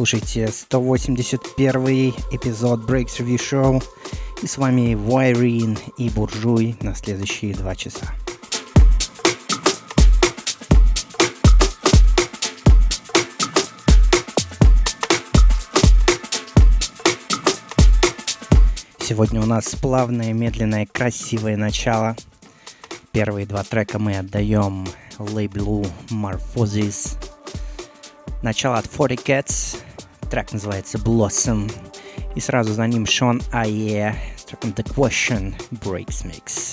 слушаете 181 эпизод Breaks Review Show. И с вами Вайрин и Буржуй на следующие два часа. Сегодня у нас плавное, медленное, красивое начало. Первые два трека мы отдаем лейблу Morphosis. Начало от 40 Cats, трек называется Blossom. И сразу за ним Шон Ае с треком The Question Breaks Mix.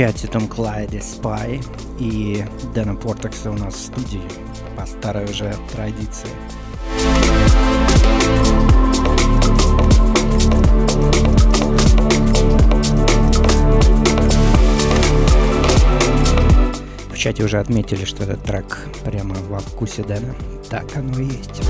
Чате Том Клайде Спай и Дэна Портекса у нас в студии по старой уже традиции. В чате уже отметили, что этот трек прямо во вкусе Дэна. Так оно и есть.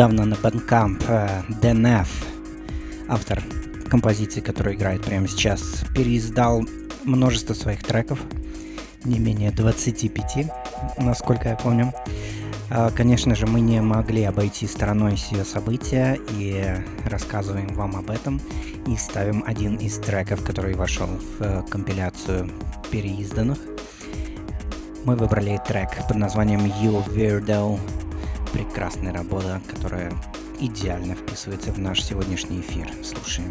Недавно на Bandcamp DNF, э, автор композиции, которая играет прямо сейчас, переиздал множество своих треков, не менее 25, насколько я помню. А, конечно же, мы не могли обойти стороной все события и рассказываем вам об этом и ставим один из треков, который вошел в э, компиляцию переизданных. Мы выбрали трек под названием You Weirdo прекрасная работа, которая идеально вписывается в наш сегодняшний эфир. Слушаем.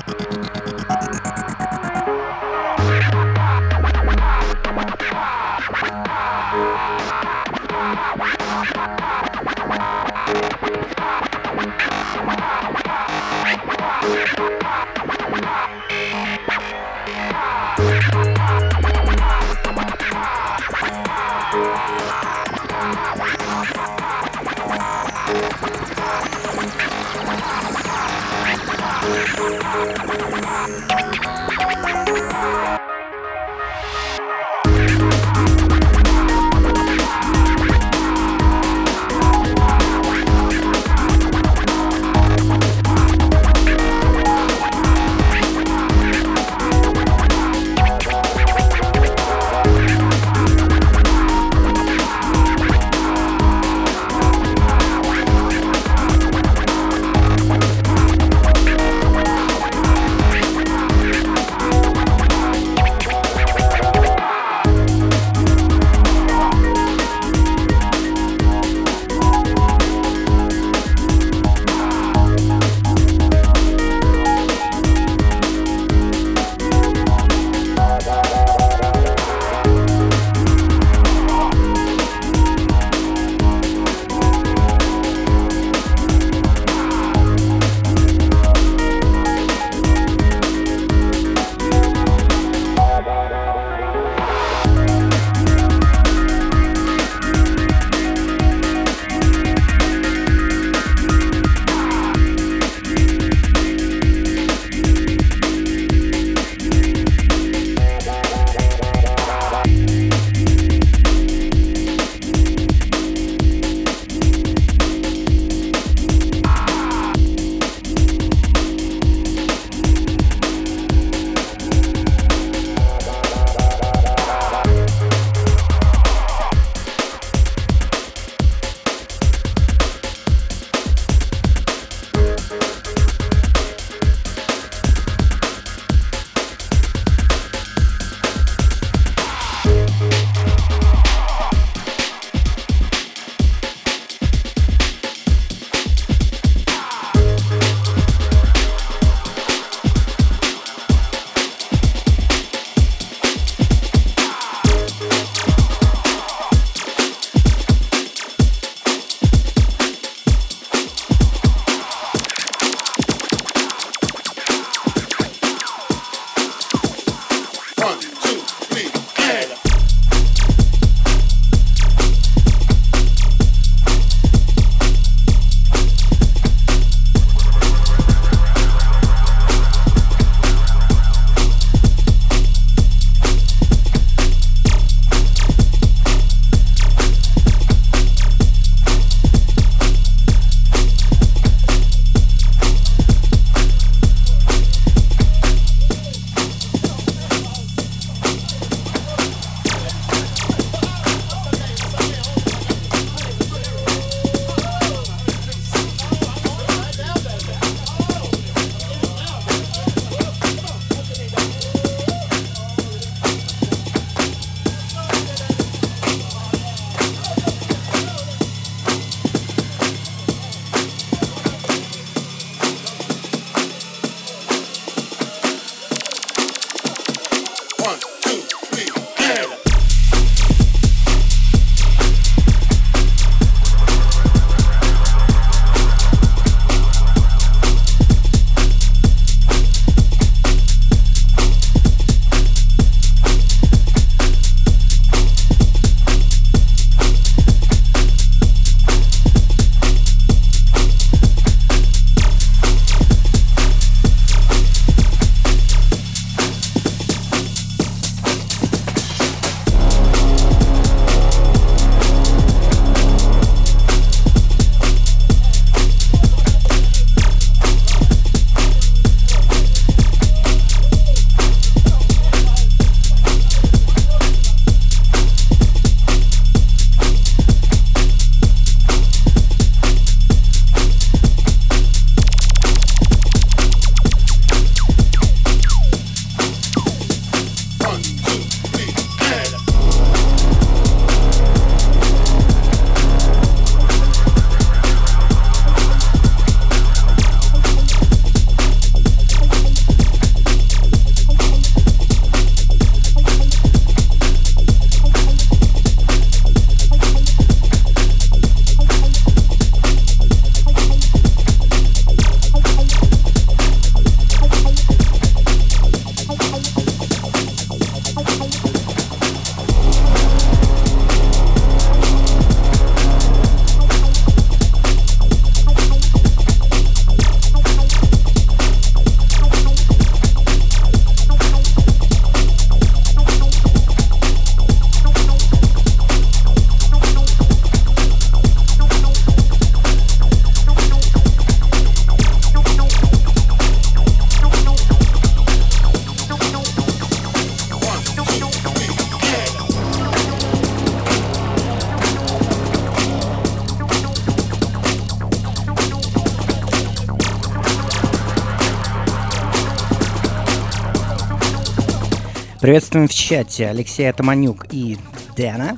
Приветствуем в чате Алексея Томанюк и Дэна.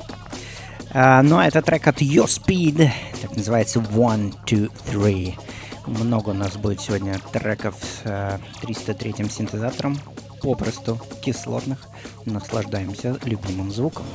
А, ну а это трек от Your Speed, так называется One, Two, Three. Много у нас будет сегодня треков с а, 303 синтезатором, попросту кислотных. Наслаждаемся любимым звуком.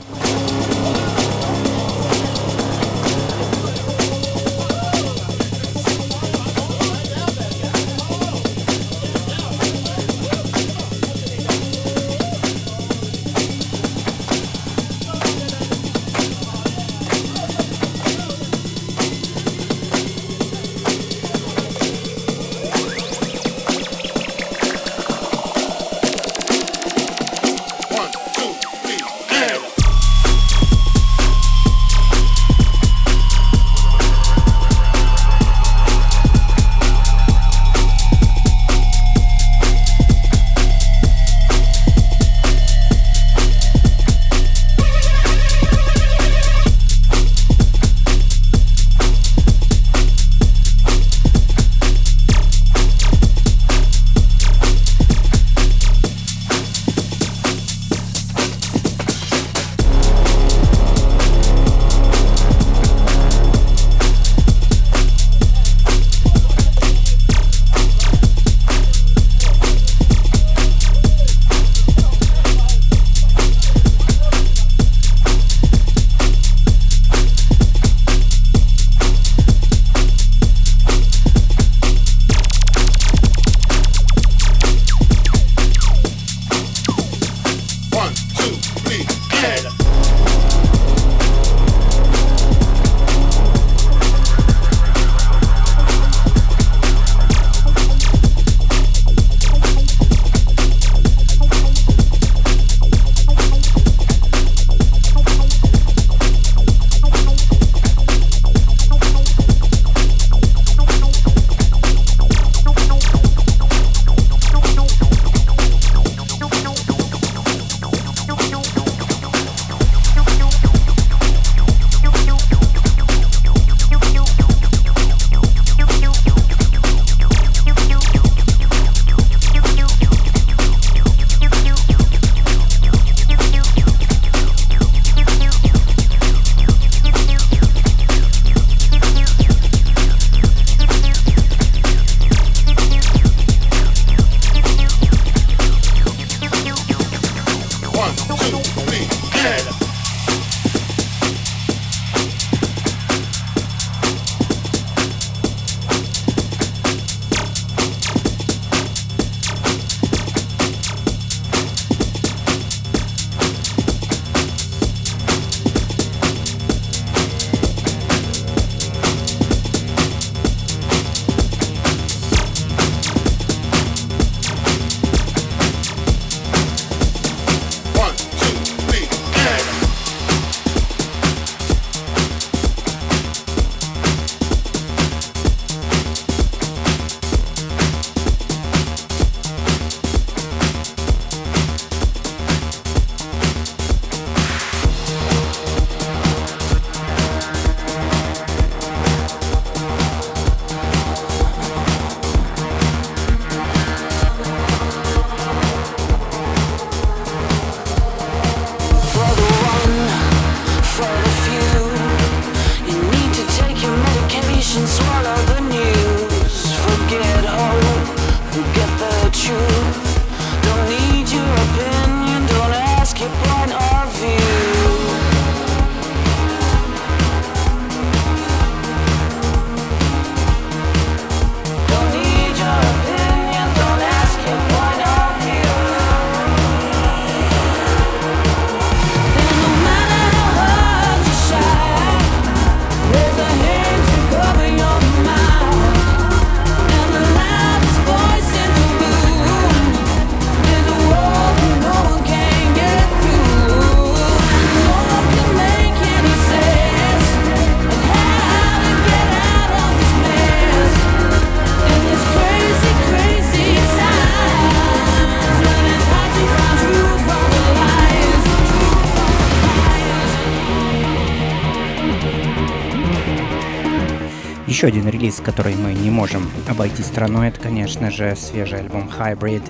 Еще один релиз, который мы не можем обойти стороной, это, конечно же, свежий альбом Hybrid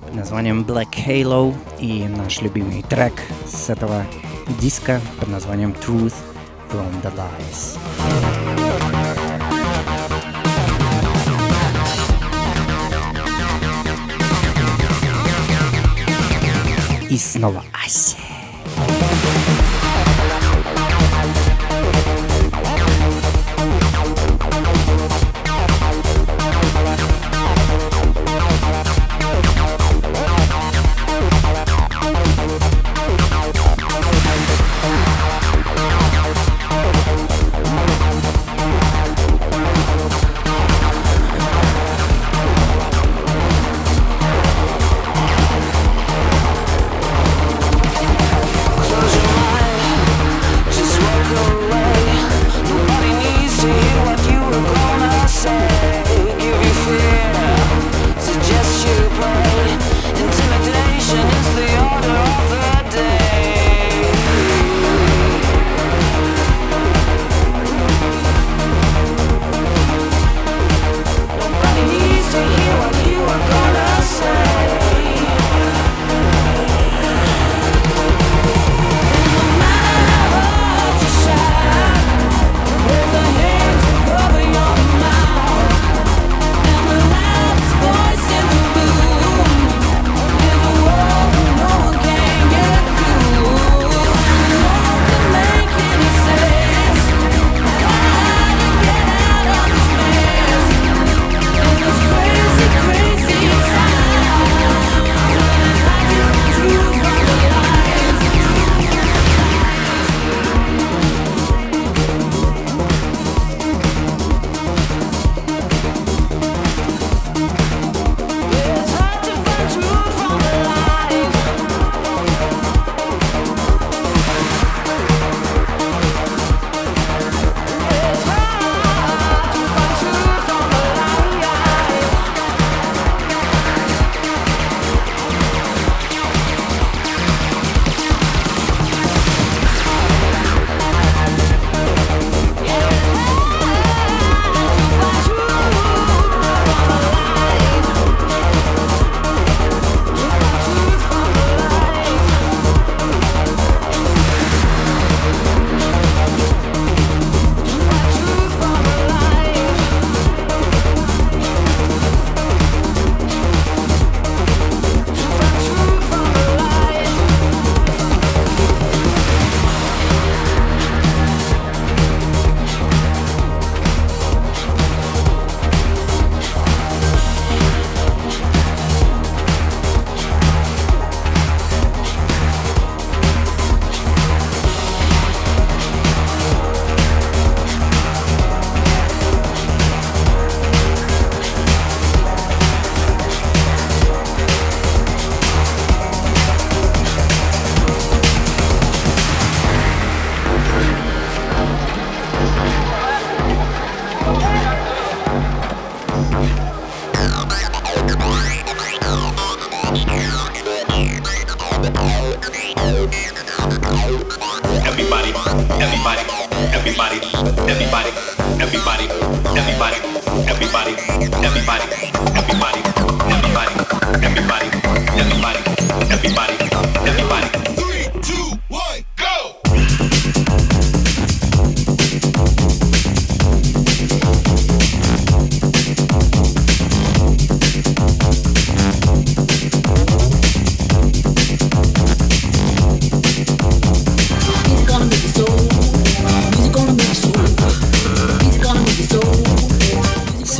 под названием Black Halo и наш любимый трек с этого диска под названием Truth from the Lies. И снова Ася.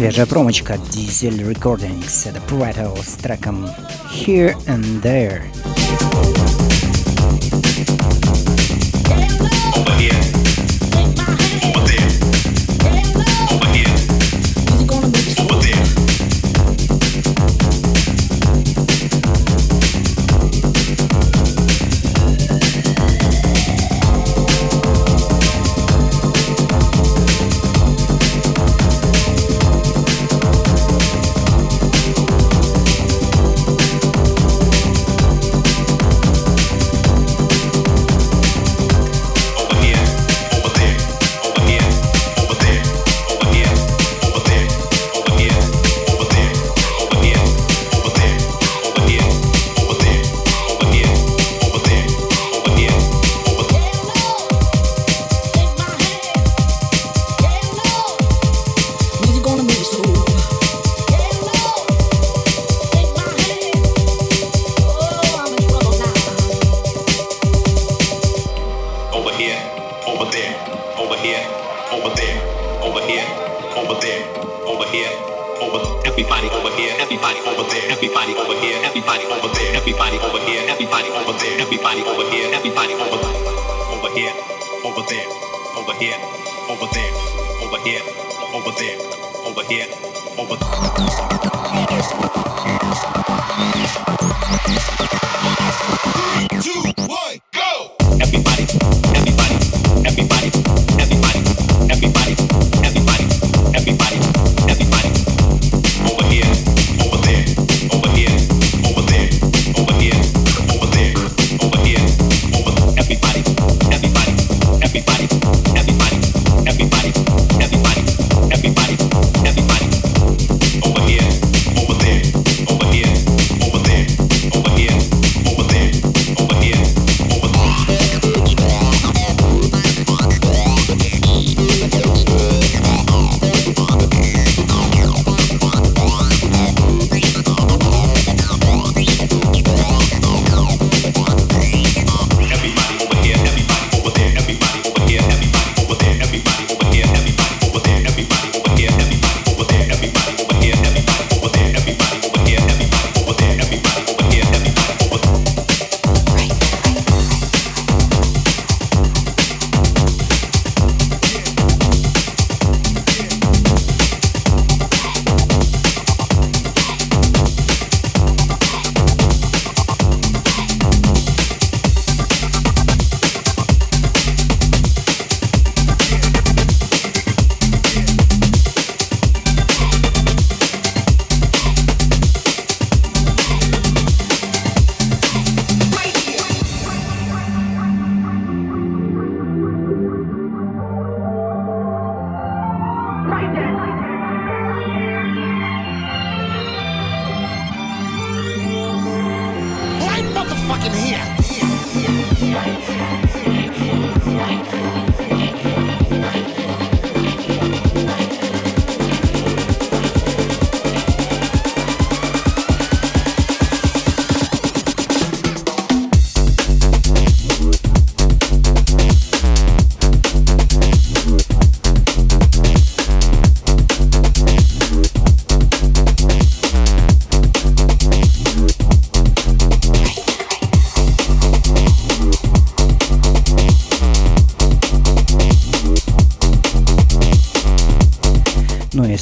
Свежая промочка Diesel Recordings. Это Prato с треком Here and There.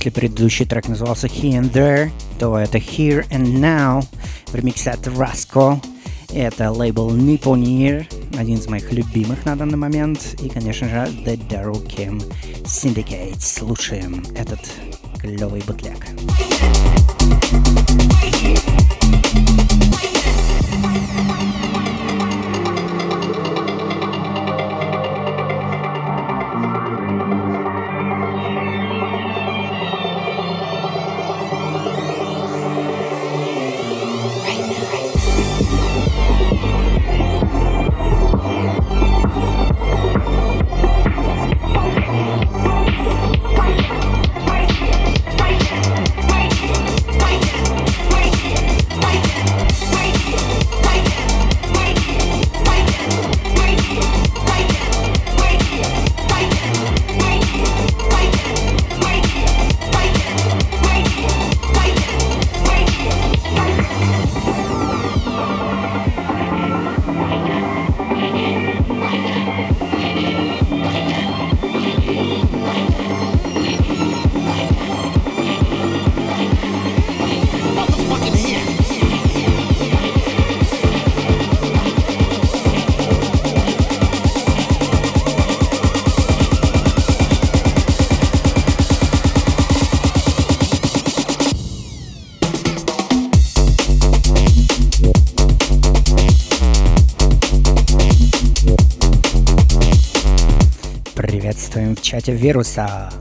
Предыдущий трек назывался Here and There, то это Here and Now в ремиксе от Rasco. Это лейбл Nipponir, один из моих любимых на данный момент. И, конечно же, The Daryl Kim Syndicate. Слушаем этот клевый бутлег. Чате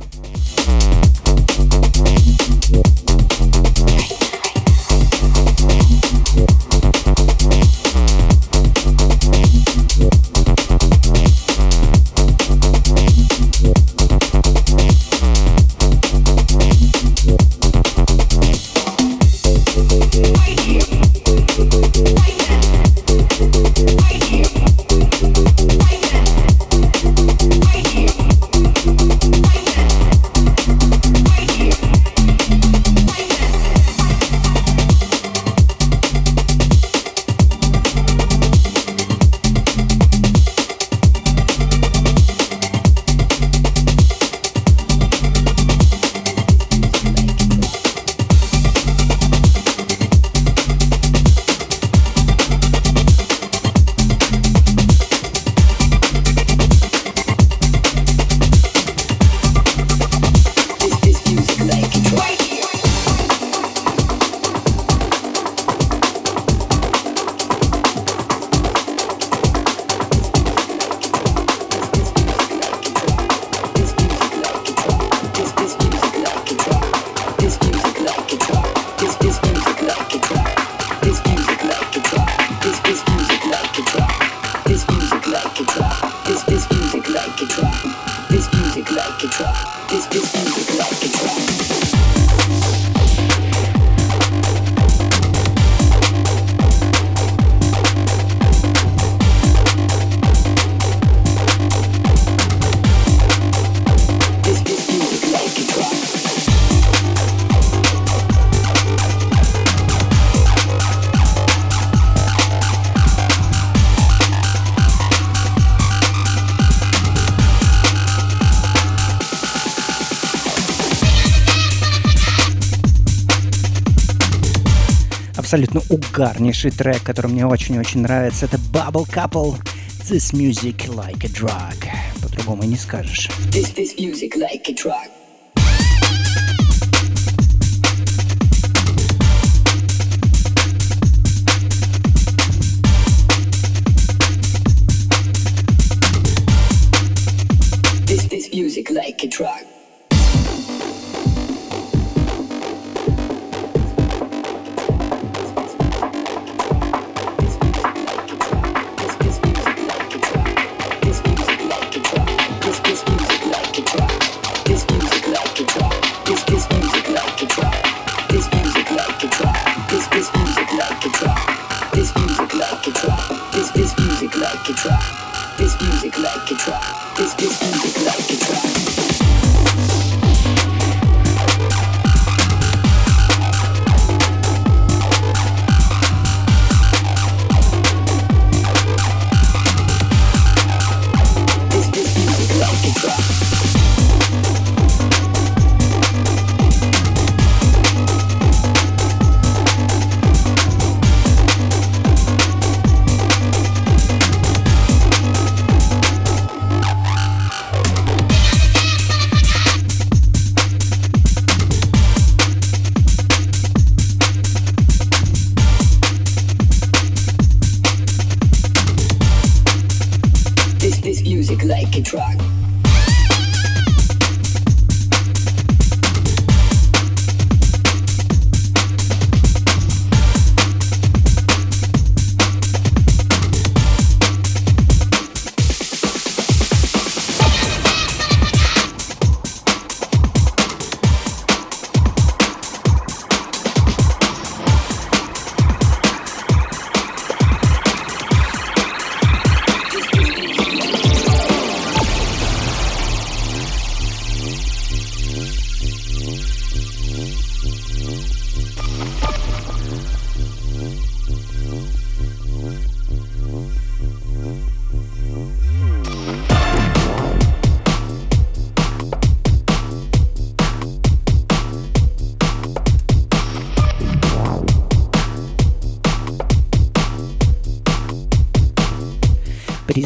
абсолютно угарнейший трек, который мне очень-очень нравится. Это Bubble Couple. This music like a drug. По-другому не скажешь. This, this music like a drug.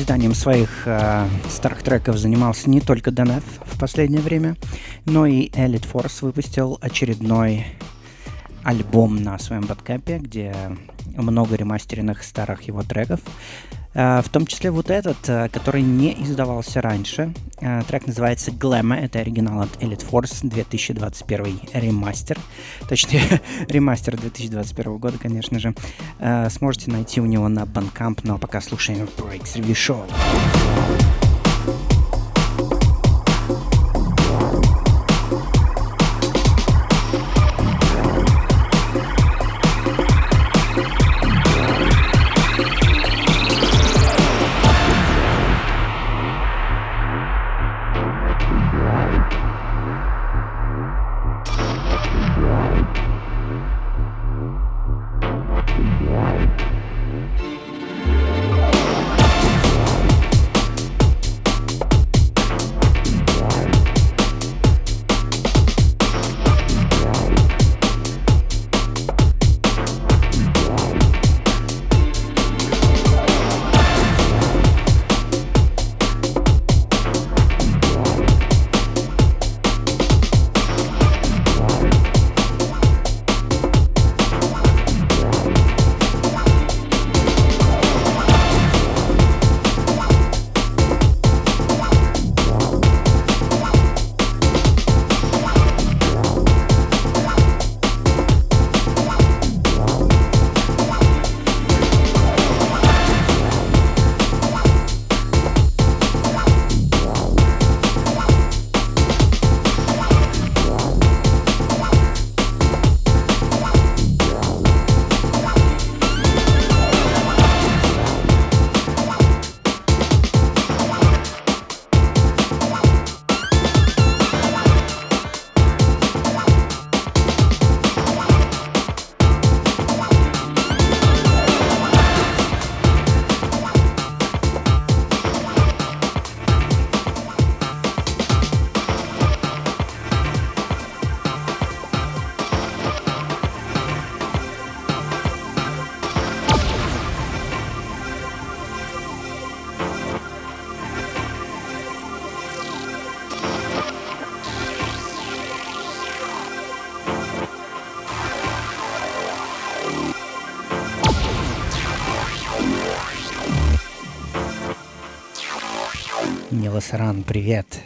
Переизданием своих э, старых треков занимался не только DNF в последнее время, но и Elite Force выпустил очередной альбом на своем подкапе, где много ремастеренных старых его треков. Uh, в том числе вот этот, uh, который не издавался раньше. Uh, трек называется Glamour, это оригинал от Elite Force 2021 ремастер. Точнее, ремастер 2021 года, конечно же. Сможете найти у него на Bandcamp, но пока слушаем Breaks Review Show. Привет.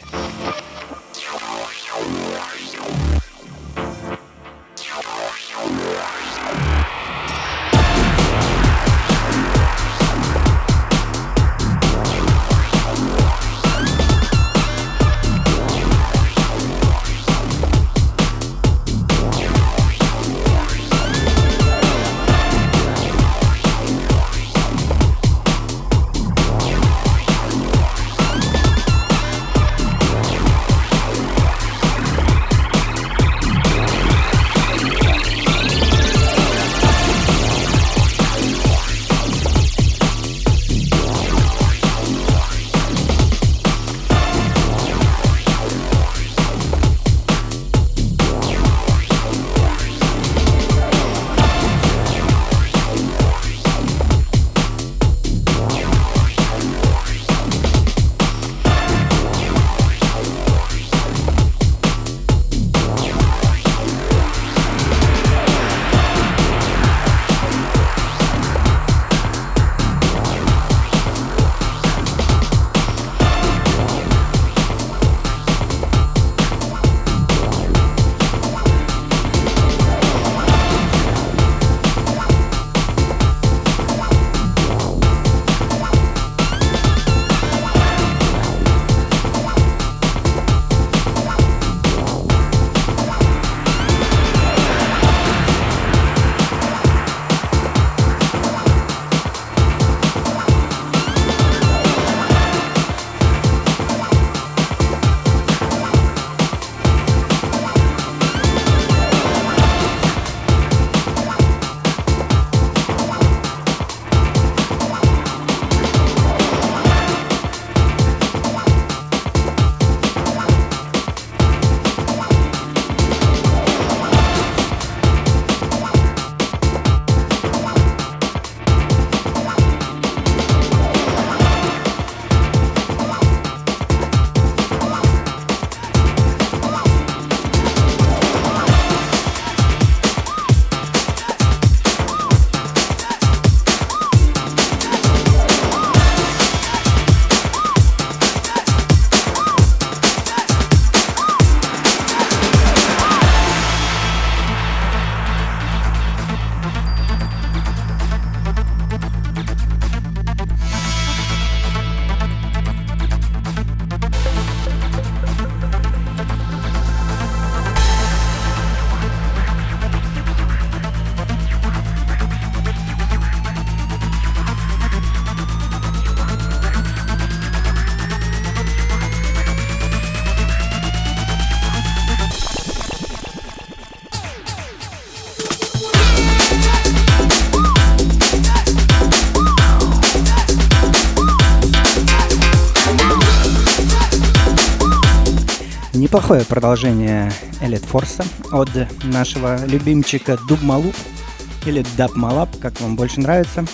Неплохое продолжение Элит Форса от нашего любимчика Дуб Малуп или Даб Малап, как вам больше нравится.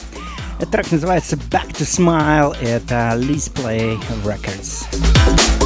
Этот трек называется Back to Smile, это Liz Play Records.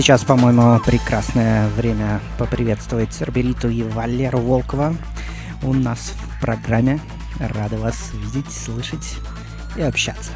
Сейчас, по-моему, прекрасное время поприветствовать Цербериту и Валеру Волкова у нас в программе. Рады вас видеть, слышать и общаться.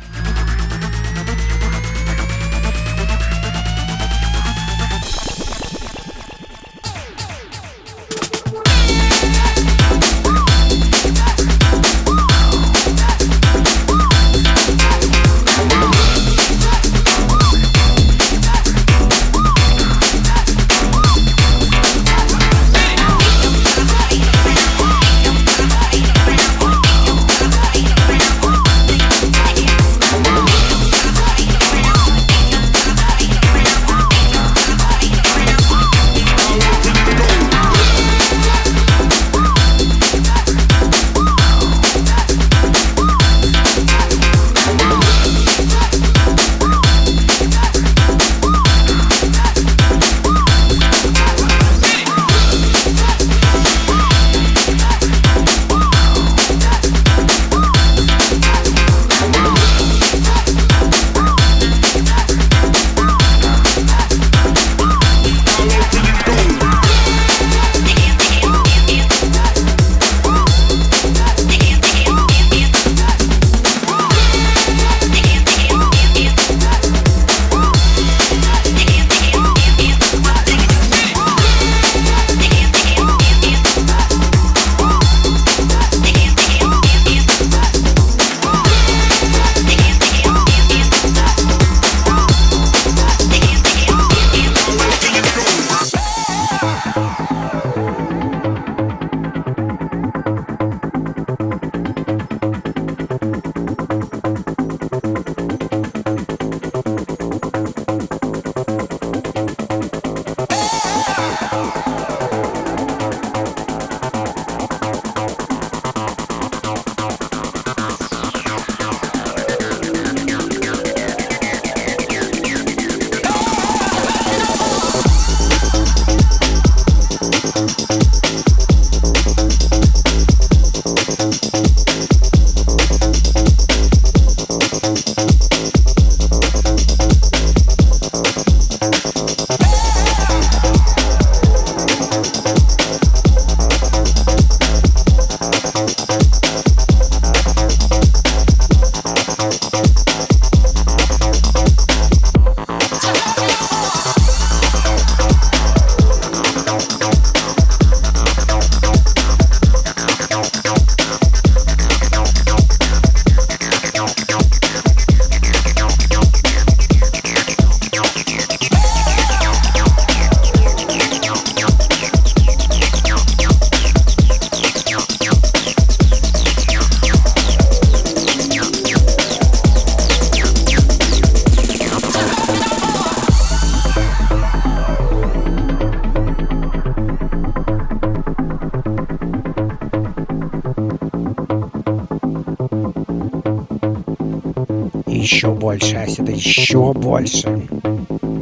еще больше.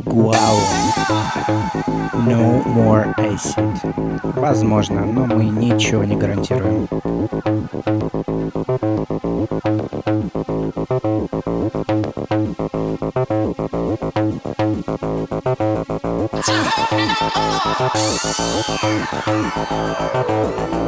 Гуау. No more acid. Возможно, но мы ничего не гарантируем. Oh,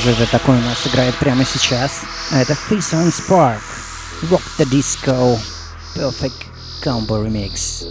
же это такое у нас играет прямо сейчас? Это Face on Spark, Rock the Disco, Perfect Combo Remix.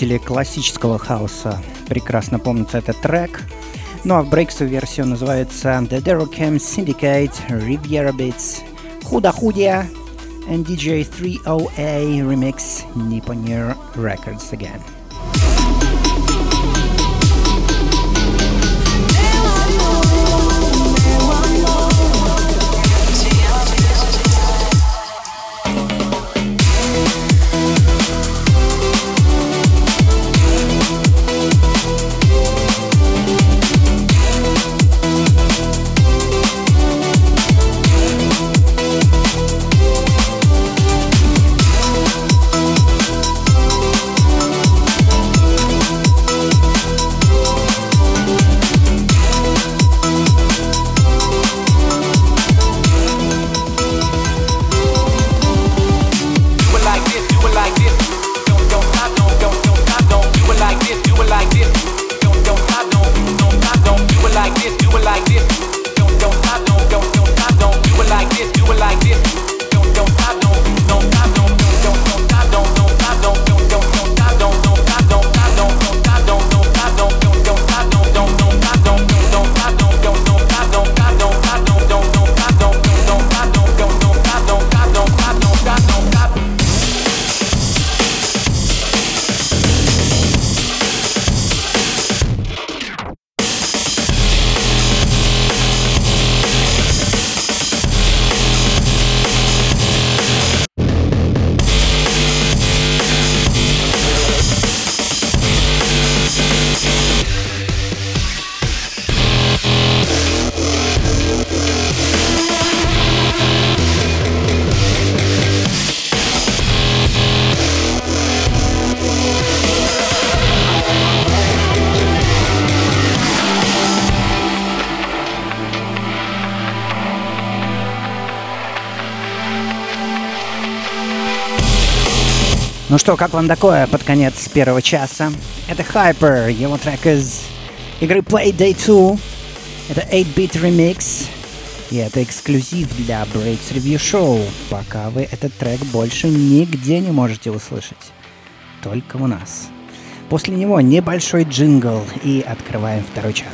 Любители классического хаоса прекрасно помнят этот трек. Ну а в брейксу версию называется The Derocam Syndicate Riviera Beats Худа Худия and DJ 3OA remix Nipponir Records again. Ну что, как вам такое под конец первого часа? Это Hyper, его трек из игры Play Day 2. Это 8-bit remix. И это эксклюзив для Breaks Review Show, пока вы этот трек больше нигде не можете услышать. Только у нас. После него небольшой джингл и открываем второй час.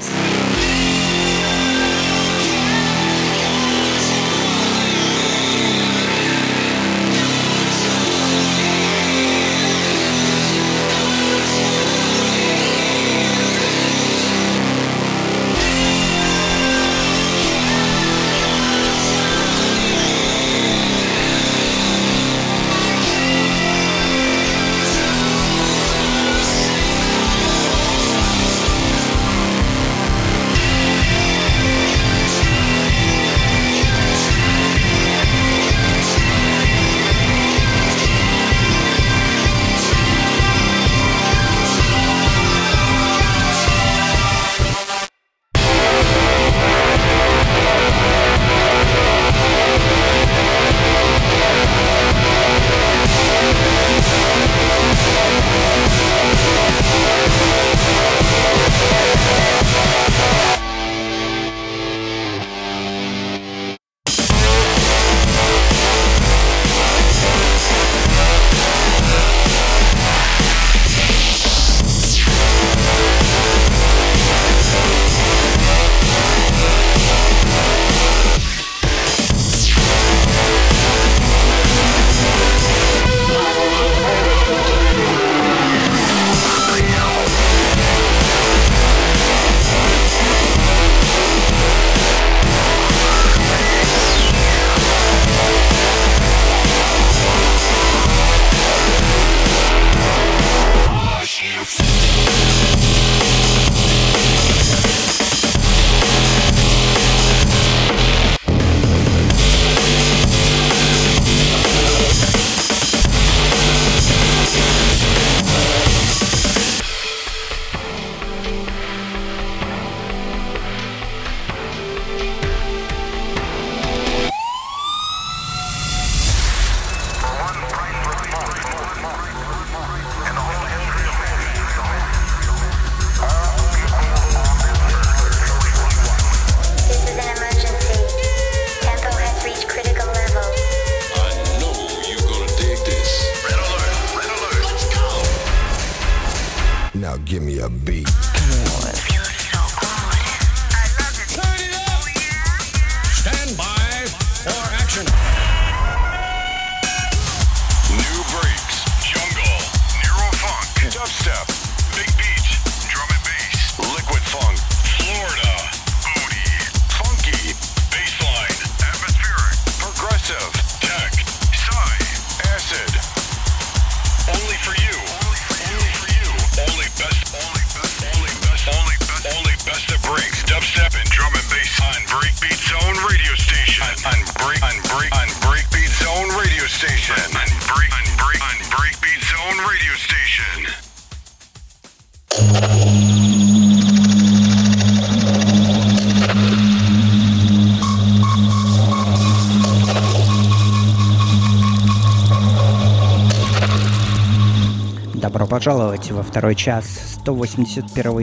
второй час 181-го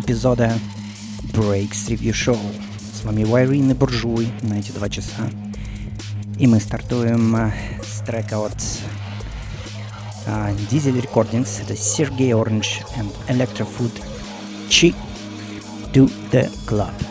эпизода Breaks Review Show. С вами Вайрин и Буржуй на эти два часа. И мы стартуем э, с трека от э, Diesel Recordings. Это Сергей Orange and Electrofood Chi to the Club.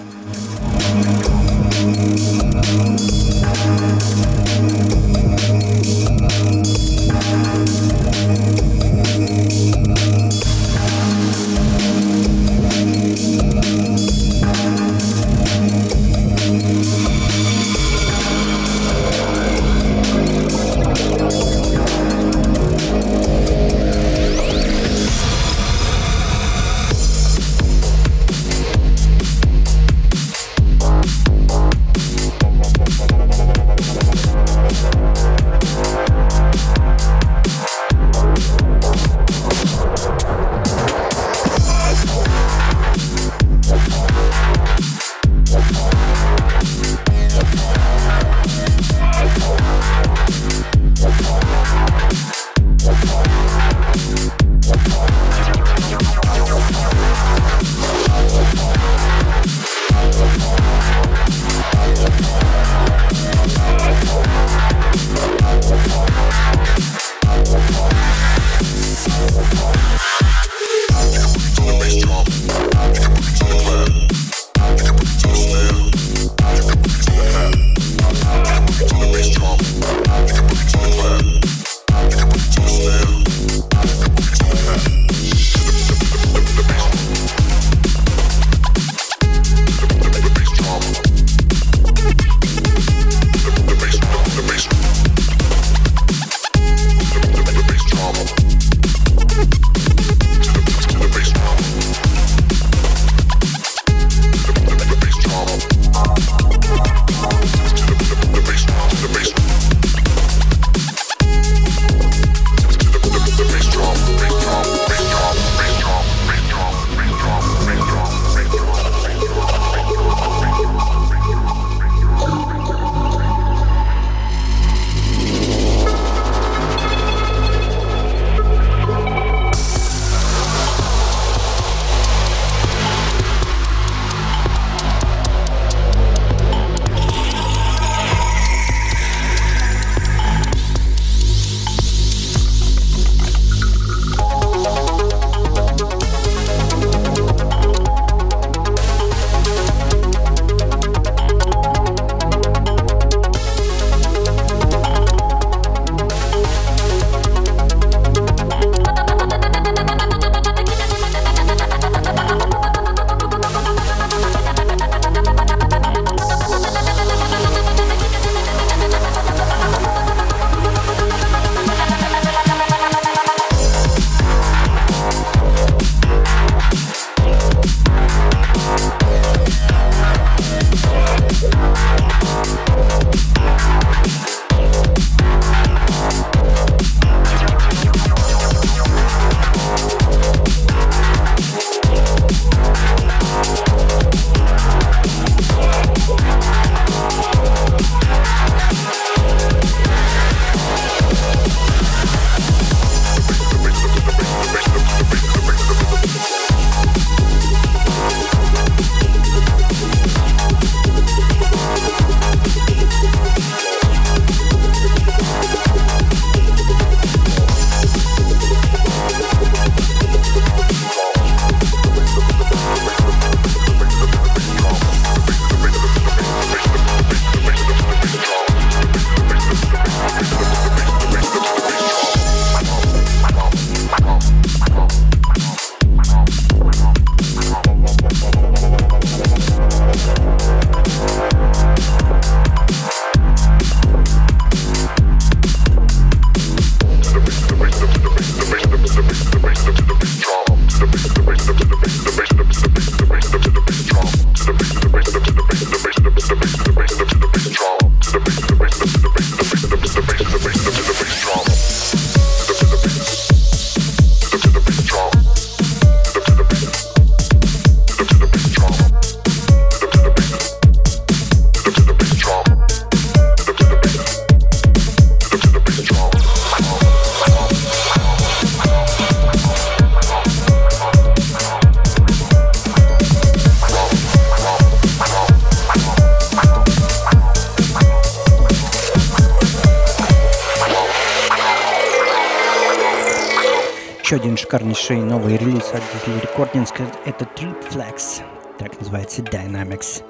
Шикарнейший новый релиз от Digital Recordings. Это Trip Flex. Так называется Dynamics.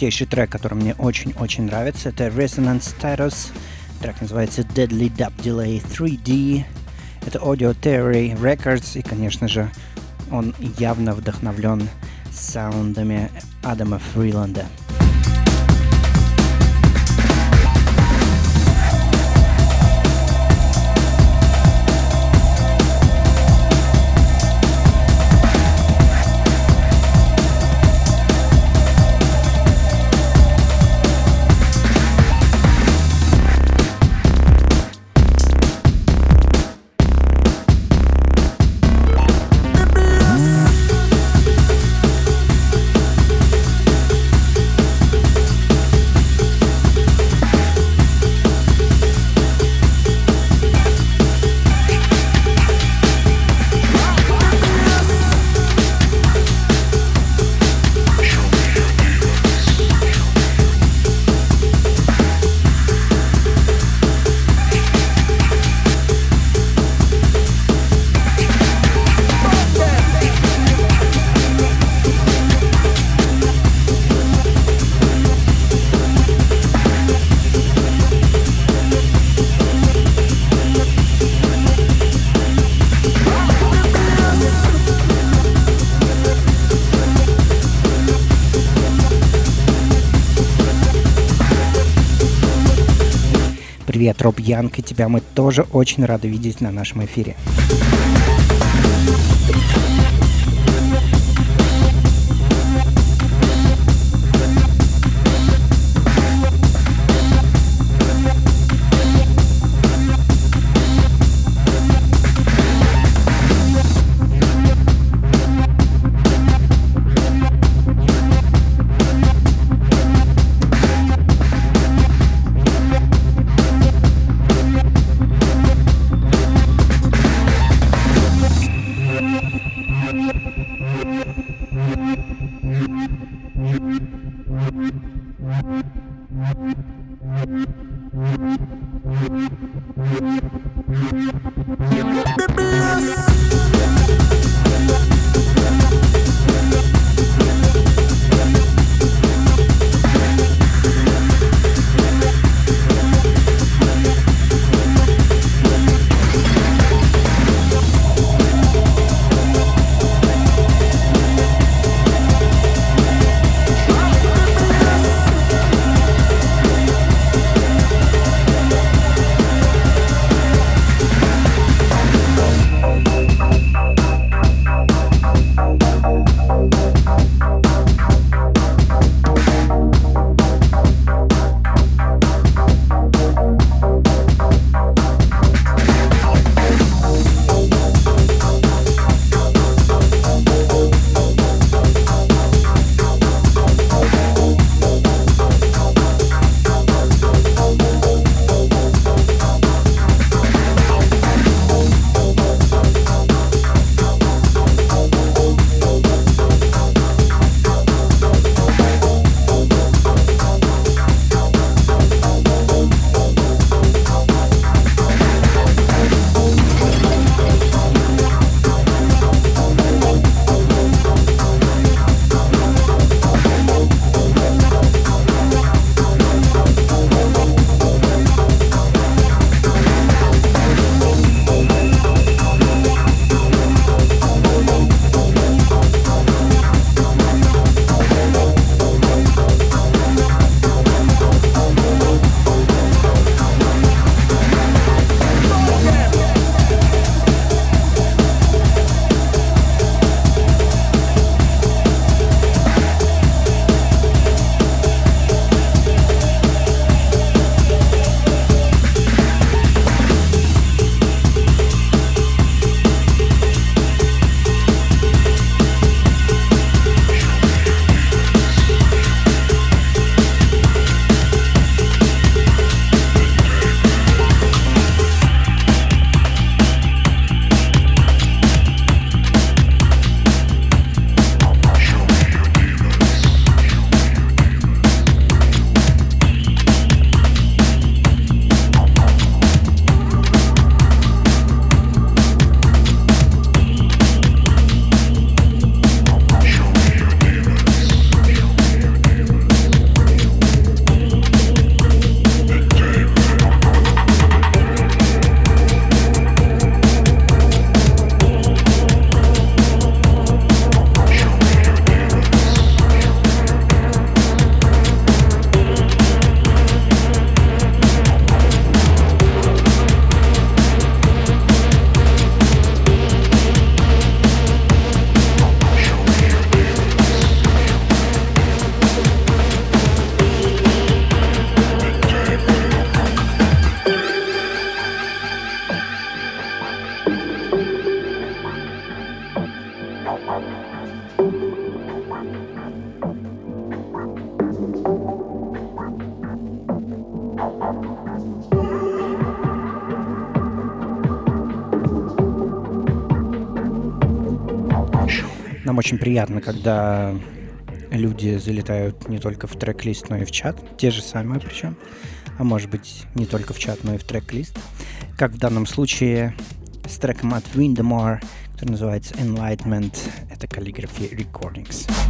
Крутейший трек, который мне очень-очень нравится. Это Resonance Status. Трек называется Deadly Dub Delay 3D. Это Audio Theory Records. И, конечно же, он явно вдохновлен саундами Адама Фриланда. И тебя мы тоже очень рады видеть на нашем эфире. Приятно, когда люди залетают не только в трек-лист, но и в чат. Те же самые причем. А может быть, не только в чат, но и в трек-лист. Как в данном случае с треком от Windemar, который называется Enlightenment. Это Calligraphy Recordings. definitely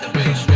the bass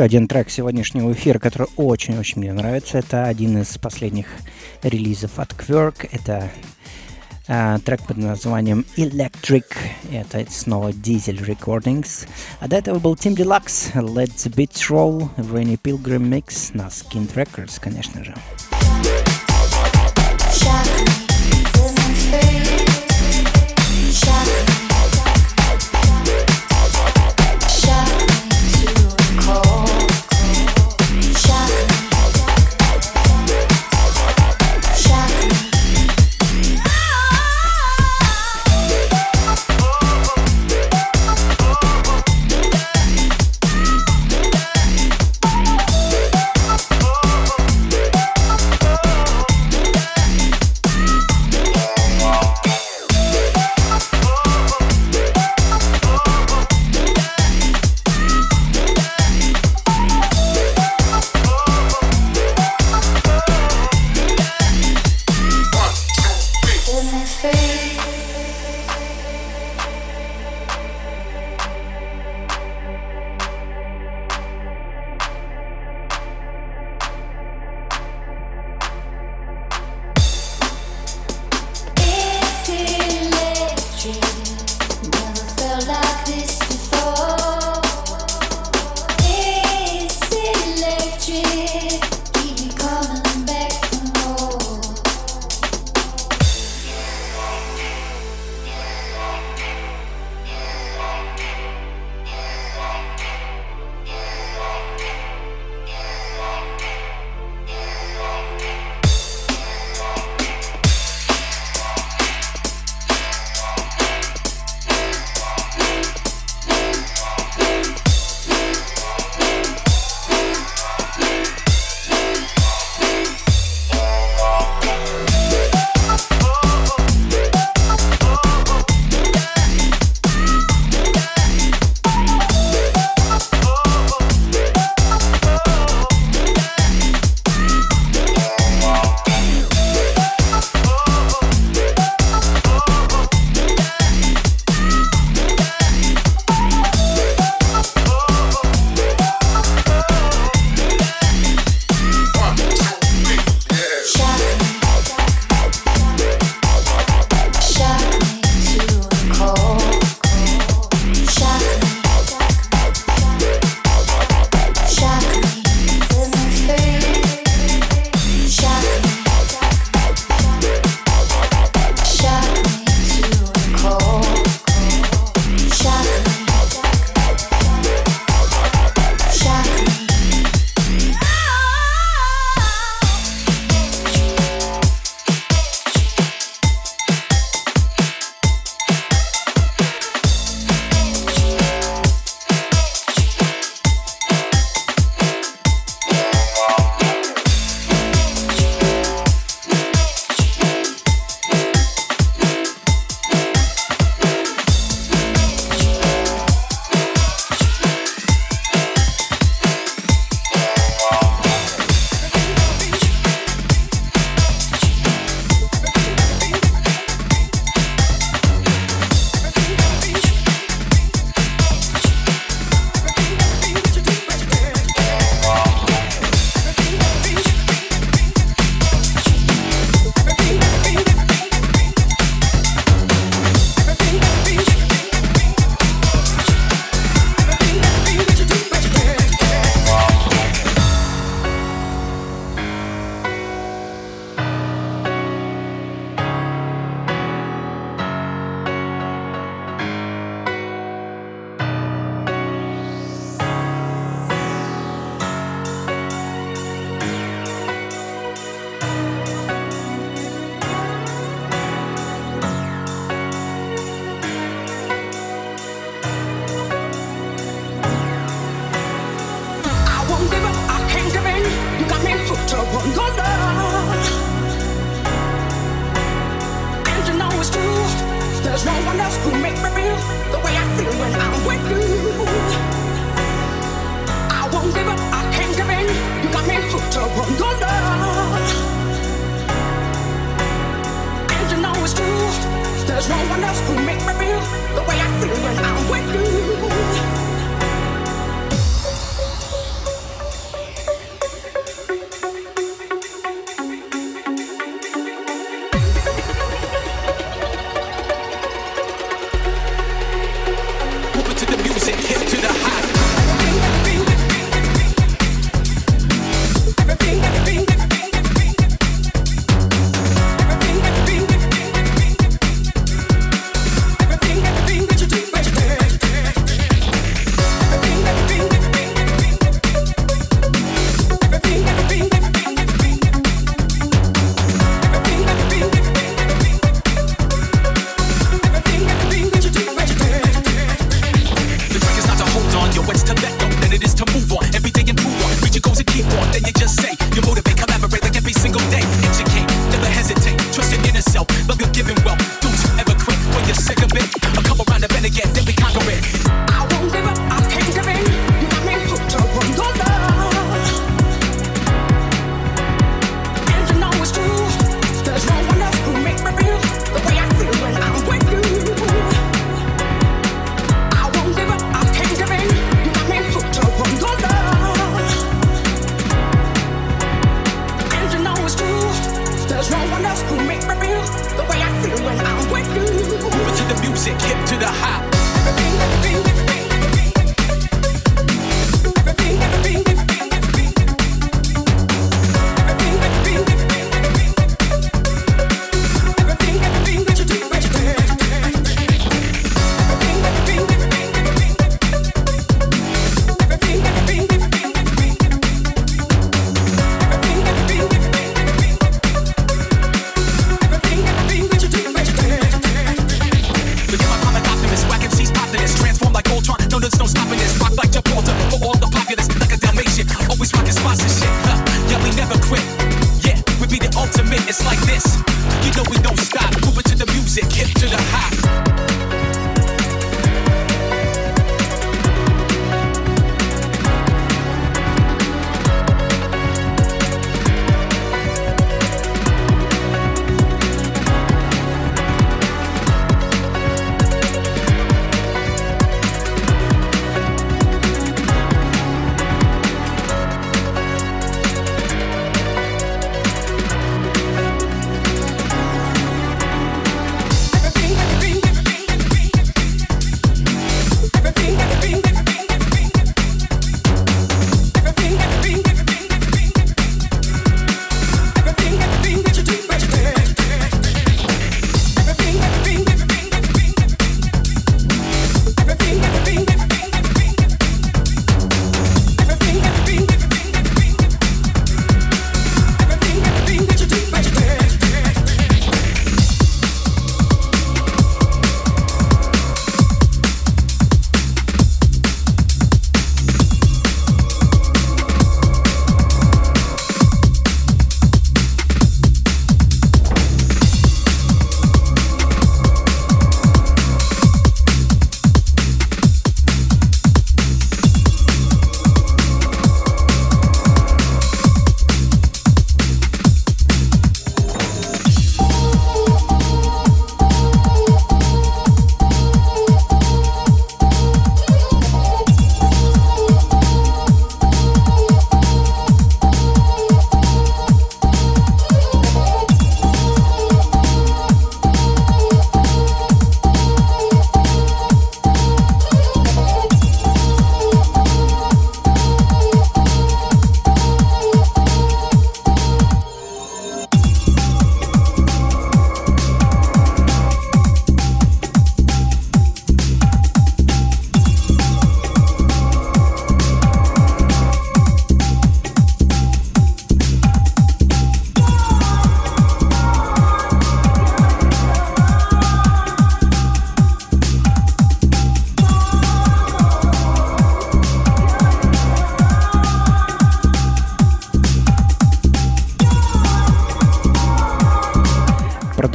Еще один трек сегодняшнего эфира, который очень-очень мне нравится. Это один из последних релизов от Quirk. Это э, трек под названием Electric. Это снова Diesel Recordings. А до этого был Tim Deluxe, Let the Beats Roll, Rainy Pilgrim Mix на Skint Records, конечно же.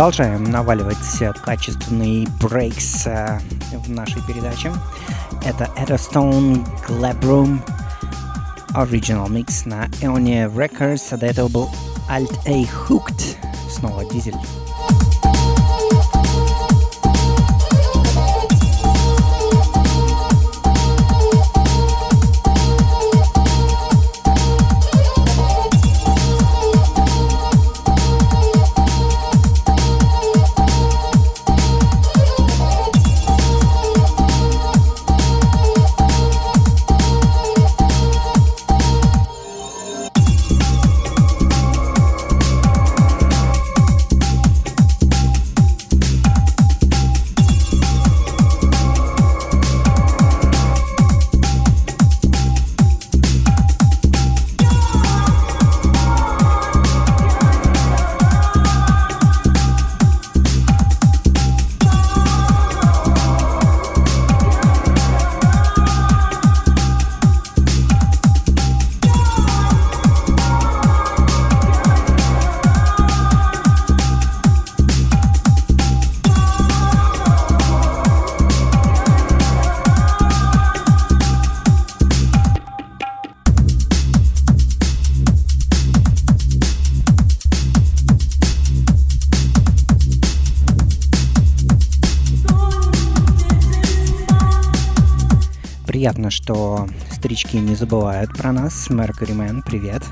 Продолжаем наваливать качественный брейкс э, в нашей передаче. Это Stone Glabroom Original Mix на Eonia Records. А до этого был Alt A Hooked. Приятно, что старички не забывают про нас. Меркури Мэн, привет.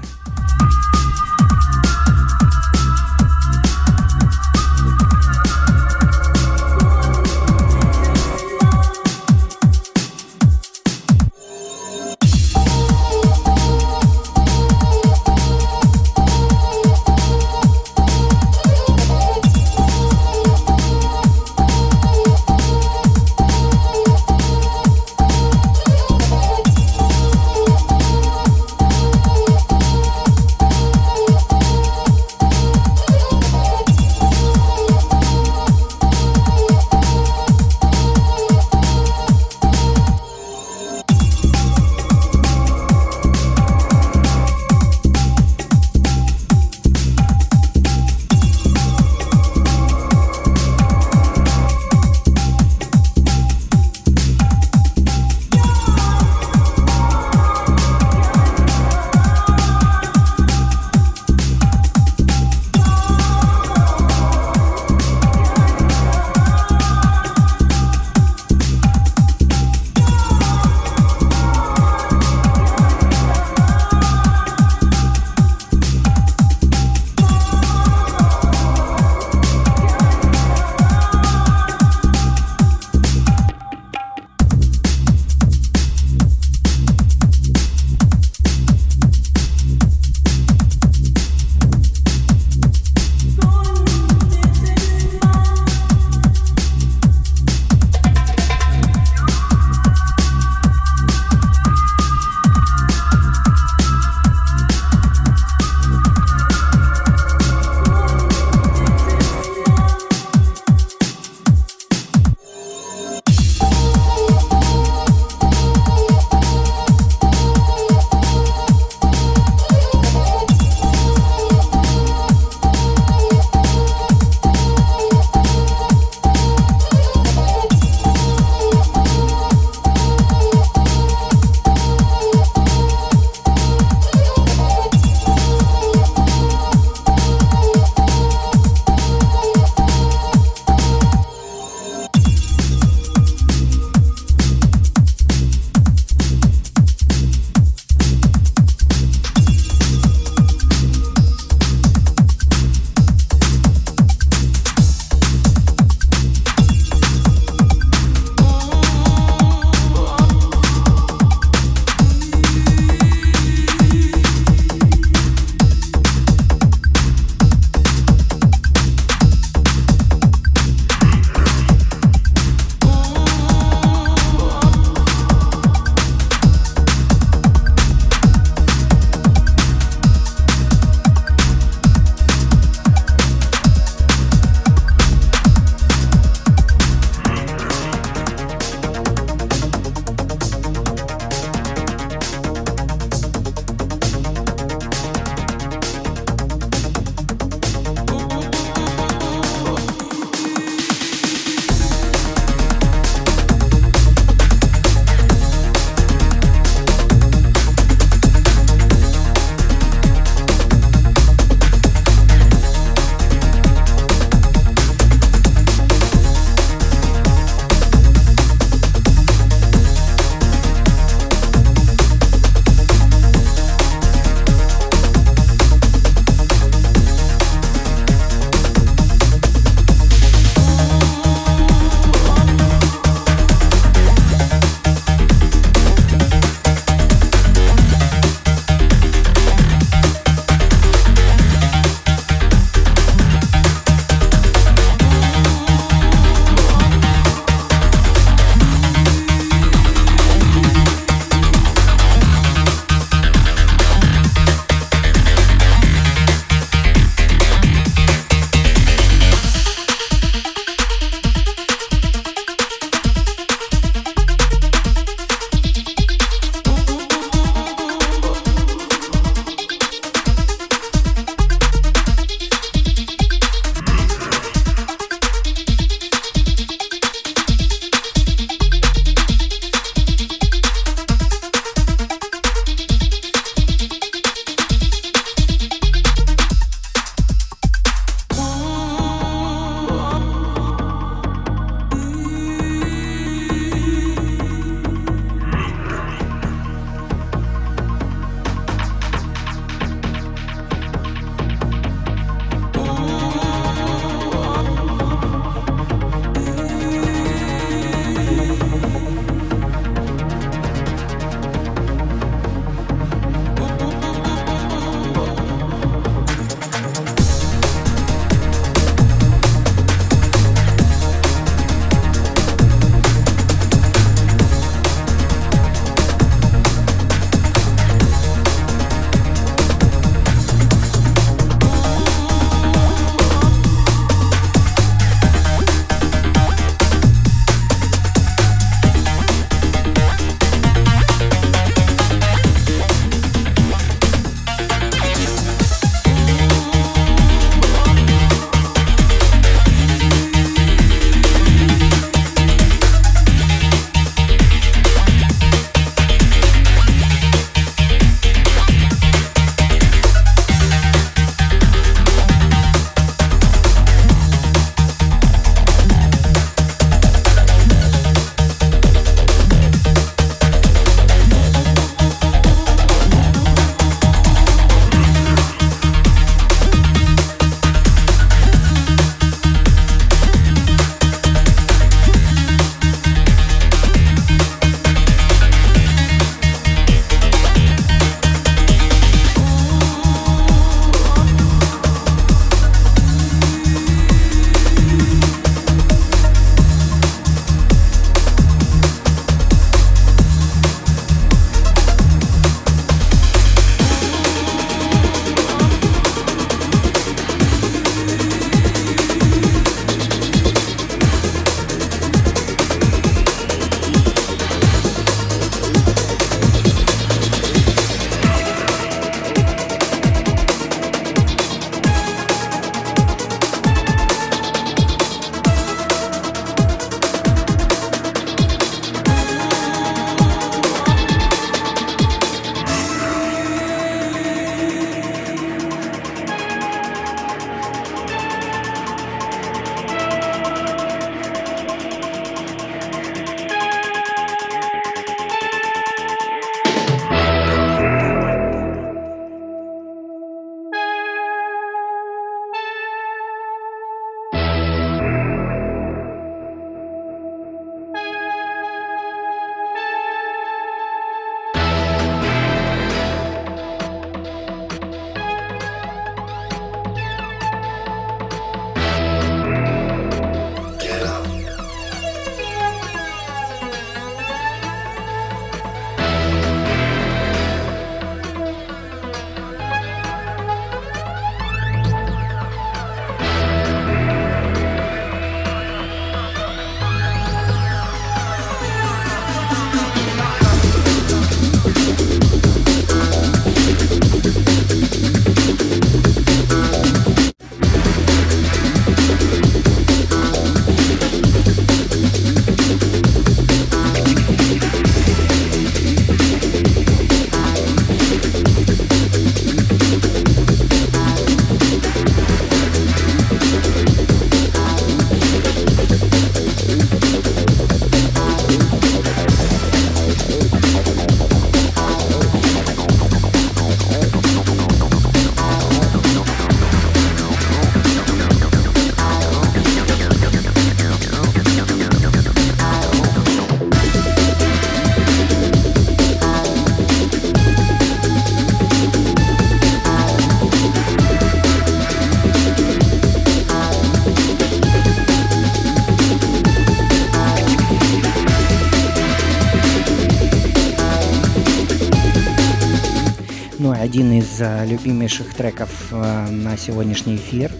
Из э, любимейших треков э, на сегодняшний эфир.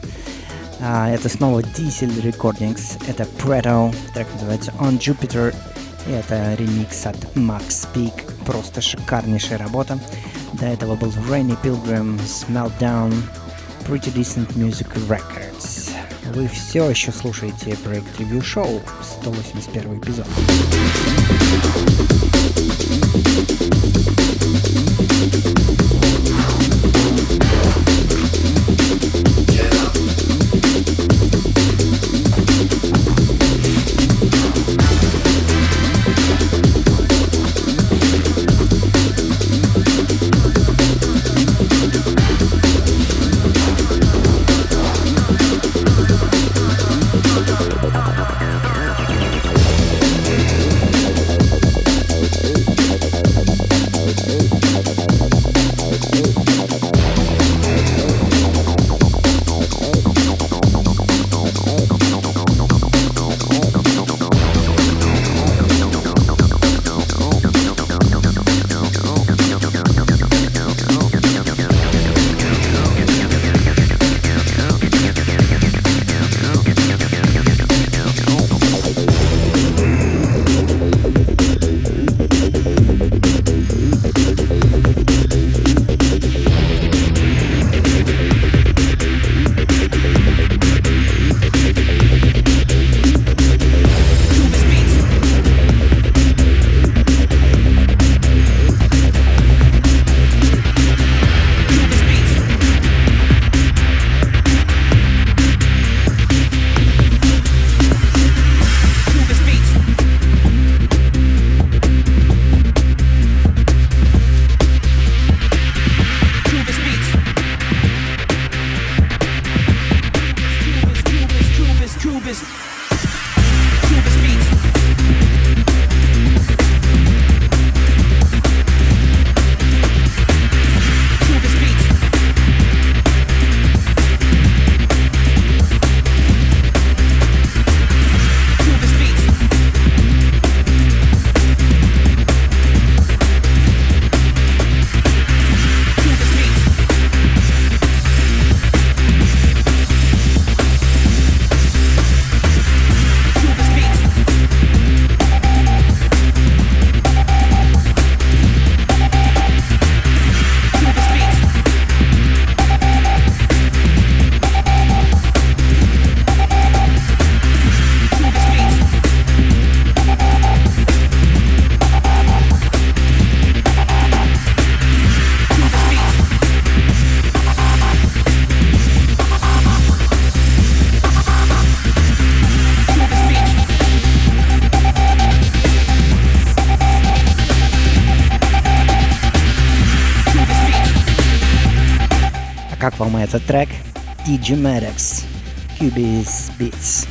А, это снова Diesel Recordings, это Preto, трек называется On Jupiter, и это ремикс от Max Peak, просто шикарнейшая работа. До этого был Rainy Pilgrim's Meltdown, Pretty Decent Music Records. Вы все еще слушаете Break Review Show, 181 эпизод. Как вам этот трек? DJ Maddox, Cubis Beats.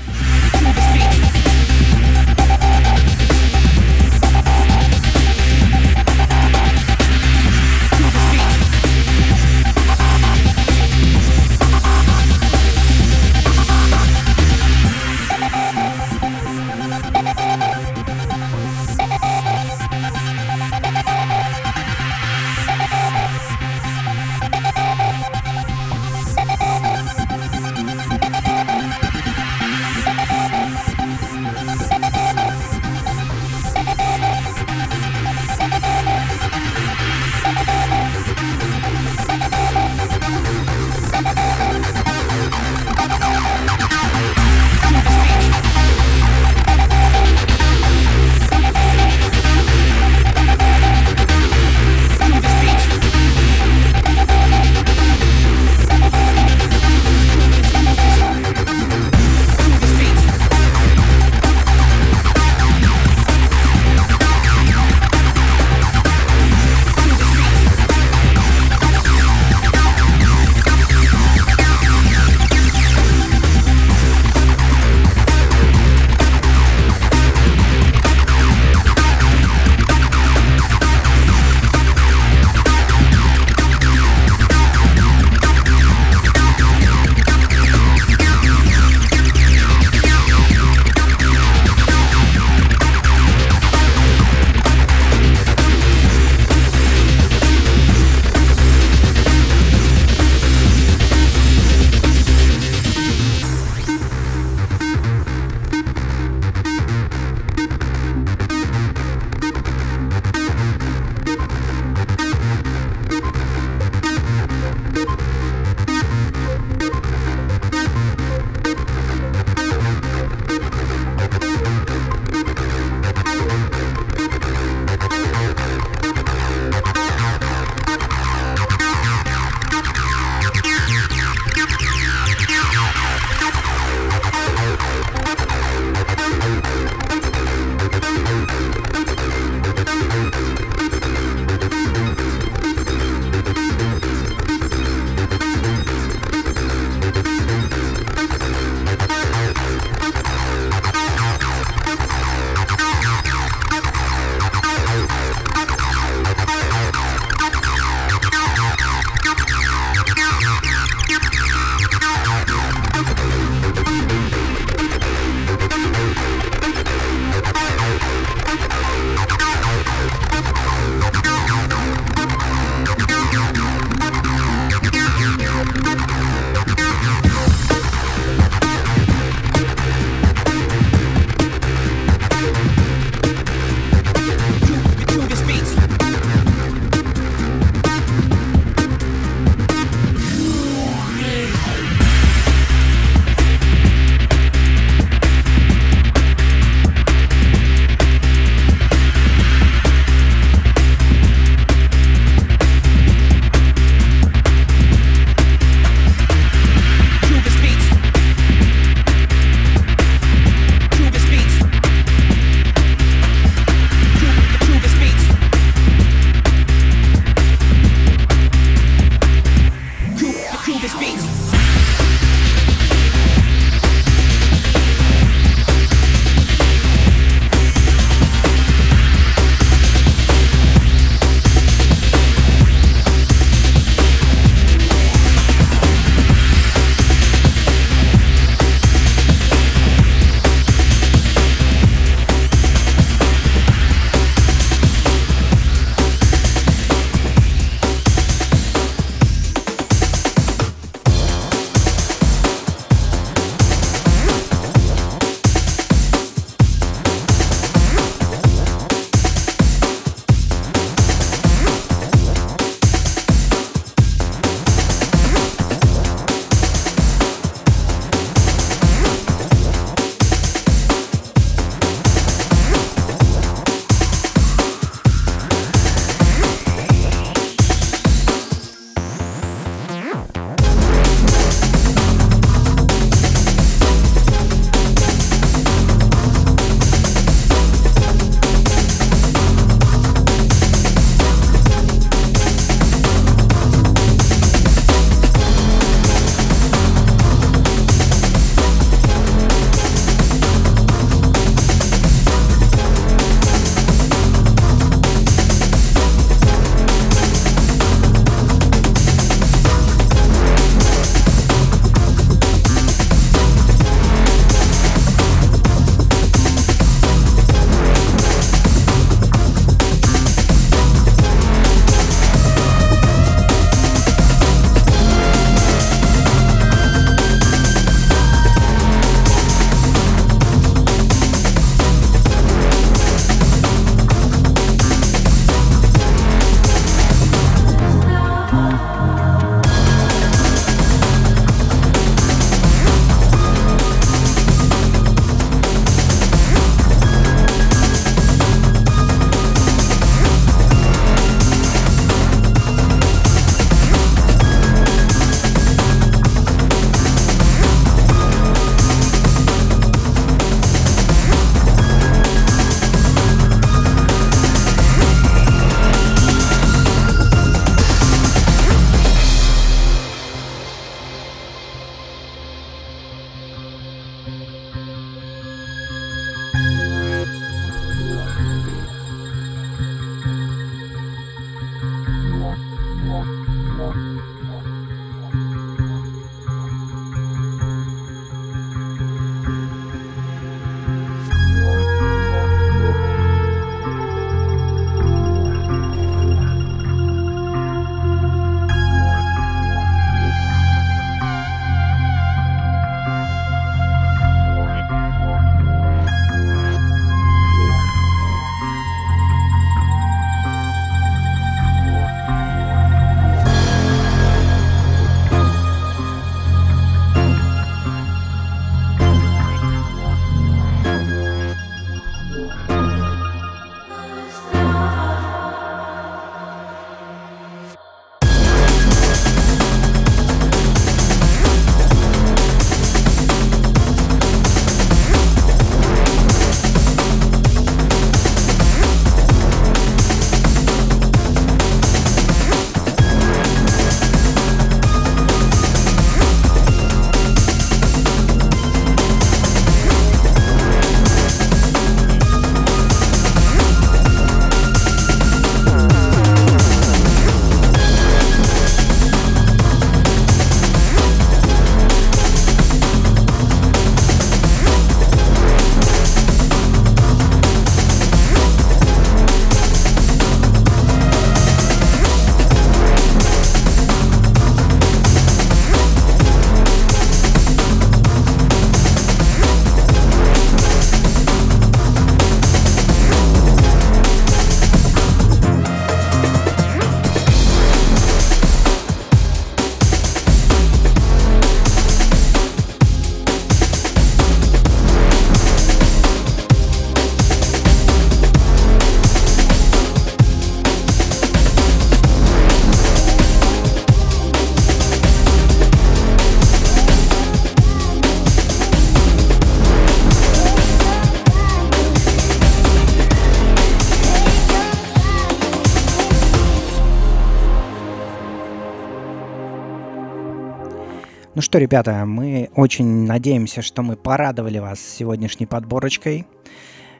Что, ребята, мы очень надеемся, что мы порадовали вас сегодняшней подборочкой.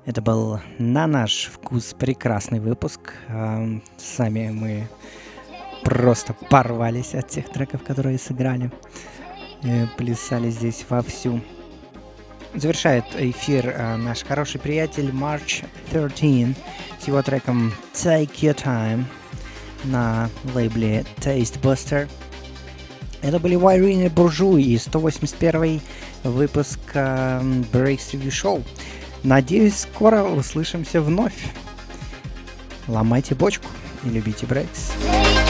Это был на наш вкус прекрасный выпуск. Эм, Сами мы просто порвались от тех треков, которые сыграли. Э, Плясали здесь вовсю. Завершает эфир э, наш хороший приятель March 13 с его треком Take Your Time на лейбле Taste Buster. Это были Вайрин и Буржуй и 181 выпуск э, Breaks Review Show. Надеюсь, скоро услышимся вновь. Ломайте бочку и любите Брейкс. Yeah.